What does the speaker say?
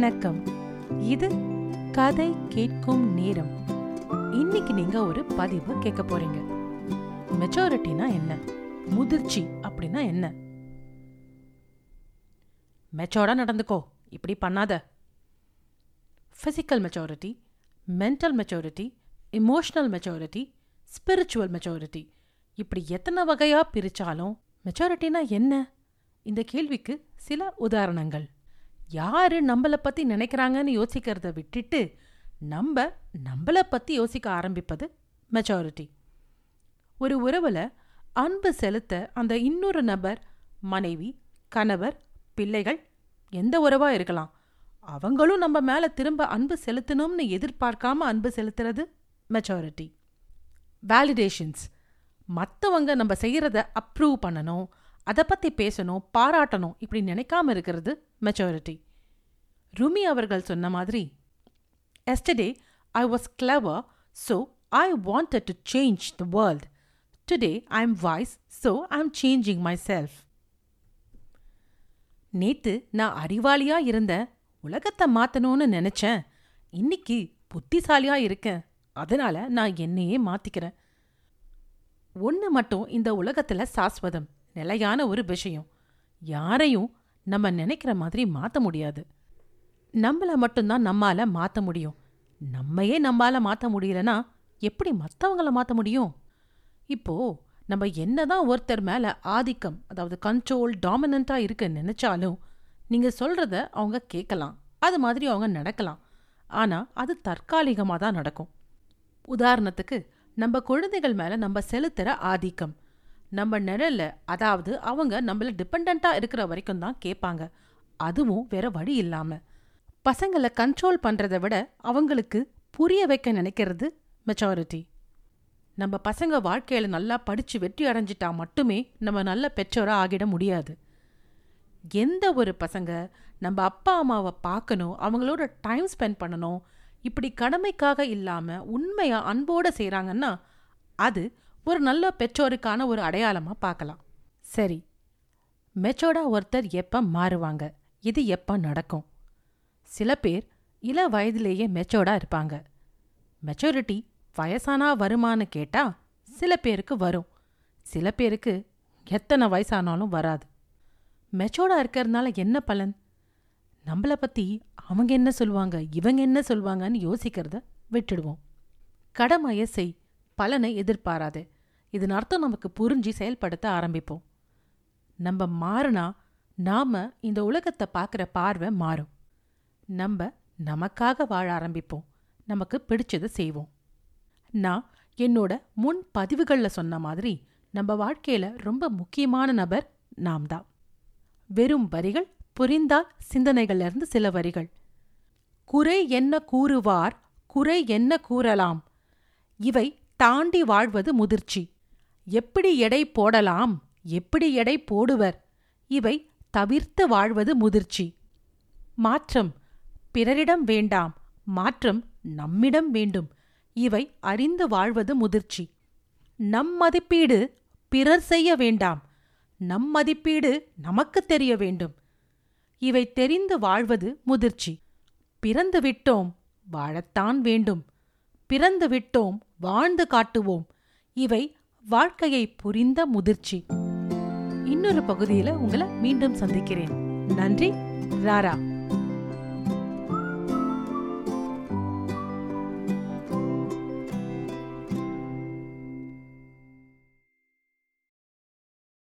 வணக்கம். இது கதை கேட்கும் நேரம். இன்னைக்கு நீங்க ஒரு பதிவு கேட்க போறீங்க. மெச்சோரிட்டினா என்ன? முதிர்ச்சி அப்படின்னா என்ன? மெச்சோர்டா நடந்துக்கோ. இப்படி பண்ணாத. Physical maturity mental maturity emotional maturity spiritual maturity இப்படி எத்தனை வகையா பிரிச்சாலும் மெச்சோரிட்டினா என்ன? இந்த கேள்விக்கு சில உதாரணங்கள். யாரு நம்மள பத்தி நினைக்கிறாங்கன்னு யோசிக்கிறத விட்டுட்டு நம்ம நம்மள பத்தி யோசிக்க ஆரம்பிப்பது மெச்சாரிட்டி ஒரு உறவுல அன்பு செலுத்த அந்த இன்னொரு நபர் மனைவி கணவர் பிள்ளைகள் எந்த உறவா இருக்கலாம். அவங்களும் நம்ம மேல திரும்ப அன்பு செலுத்தணும்னு எதிர்பார்க்காம அன்பு செலுத்துறது மெச்சாரிட்டி வேலிடேஷன்ஸ் மற்றவங்க நம்ம செய்கிறத அப்ரூவ் பண்ணணும். அதை பற்றி பேசணும் பாராட்டணும் இப்படி நினைக்காம இருக்கிறது மெச்சூரிட்டி ருமி அவர்கள் சொன்ன மாதிரி yesterday I was clever so I wanted to change the world today I am wise so I am changing myself நேத்து நான் அறிவாளியா இருந்தேன் உலகத்தை மாற்றணும்னு நினைச்சேன். இன்னைக்கு புத்திசாலியா இருக்கேன். அதனால நான் என்னையே மாத்திக்கிறேன். ஒன்று மட்டும் இந்த உலகத்துல சாஸ்வதம். நிலையான ஒரு விஷயம். யாரையும் நம்ம நினைக்கிற மாதிரி மாத்த முடியாது. நம்மள மட்டும்தான் நம்மால மாத்த முடியும். நம்மையே நம்மால மாத்த முடியலனா எப்படி மற்றவங்கள மாத்த முடியும்? இப்போ நம்ம என்னதான் ஒருத்தர் மேல ஆதிக்கம் அதாவது கண்ட்ரோல் டாமினண்டா இருக்கு நினைச்சாலும் நீங்க சொல்றத அவங்க கேட்கலாம். அது மாதிரி அவங்க நடக்கலாம். ஆனா அது தற்காலிகமா தான் நடக்கும். உதாரணத்துக்கு நம்ம குழந்தைகள் மேல நம்ம செலுத்துற ஆதிக்கம். நம்ம நிழல்ல அதாவது அவங்க நம்மள டிபெண்டா இருக்கிற வரைக்கும் தான் கேட்பாங்க அதுவும் வேற வழி இல்லாம. பசங்களை கண்ட்ரோல் பண்றதை விட அவங்களுக்கு புரிய வைக்க நினைக்கிறது மெச்சாரிட்டி நம்ம பசங்க வாழ்க்கையில நல்லா படிச்சு வெற்றி அடைஞ்சிட்டா மட்டுமே நம்ம நல்ல பெற்றோரா ஆகிட முடியாது. எந்த ஒரு பசங்க நம்ம அப்பா அம்மாவை பார்க்கணும் அவங்களோட டைம் ஸ்பெண்ட் பண்ணணும் இப்படி கடமைக்காக இல்லாம உண்மையா அன்போட செய்றாங்கன்னா அது ஒரு நல்ல பெற்றோருக்கான ஒரு அடையாளமா பார்க்கலாம். சரி. மெச்சோர்டா ஒருத்தர் எப்ப மாறுவாங்க? இது எப்ப நடக்கும்? சில பேர் இள வயதிலேயே மெச்சோர்டா இருப்பாங்க. மெச்சோரிட்டி வயசானா வருமான்னு கேட்டா சில பேருக்கு வரும். சில பேருக்கு எத்தனை வயசானாலும் வராது. மெச்சோர்டா இருக்கிறதுனால என்ன பலன்? நம்மள பத்தி அவங்க என்ன சொல்லுவாங்க இவங்க என்ன சொல்லுவாங்கன்னு யோசிக்கிறத விட்டுடுவோம். கடமையை செய் பலனை எதிர்பாராதே. இதன் அர்த்தம் நமக்கு புரிஞ்சு செயல்படுத்த ஆரம்பிப்போம். நம்ம மாறினா நாம இந்த உலகத்தை பார்க்குற பார்வை மாறும். நம்ம நமக்காக வாழ ஆரம்பிப்போம். நமக்கு பிடிச்சதை செய்வோம். நான் என்னோட முன் பதிவுகளில் சொன்ன மாதிரி நம்ம வாழ்க்கையில் ரொம்ப முக்கியமான நபர் நாம் தான். வெறும் வரிகள் புரிந்தால் சிந்தனைகளிலிருந்து சில வரிகள். குறை என்ன கூறுவார் குறை என்ன கூறலாம்? இவை தாண்டி வாழ்வது முதிர்ச்சி. எப்படி எடை போடலாம்? எப்படி எடை போடுவர்? இவை தவிர்த்து வாழ்வது முதிர்ச்சி. மாற்றம். பிறரிடம் வேண்டாம். மாற்றம் நம்மிடம் வேண்டும். இவை அறிந்து வாழ்வது முதிர்ச்சி. நம் மதிப்பீடு பிறர் செய்ய வேண்டாம். நம் மதிப்பீடு நமக்கு தெரிய வேண்டும். இவை தெரிந்து வாழ்வது முதிர்ச்சி. பிறந்து விட்டோம் வாழத்தான் வேண்டும். பிறந்து விட்டோம் வாழ்ந்து காட்டுவோம். இவை வாழ்க்கையை புரிந்த முதிர்ச்சி. இன்னொரு பகுதியில உங்களை மீண்டும் சந்திக்கிறேன். நன்றி ராரா.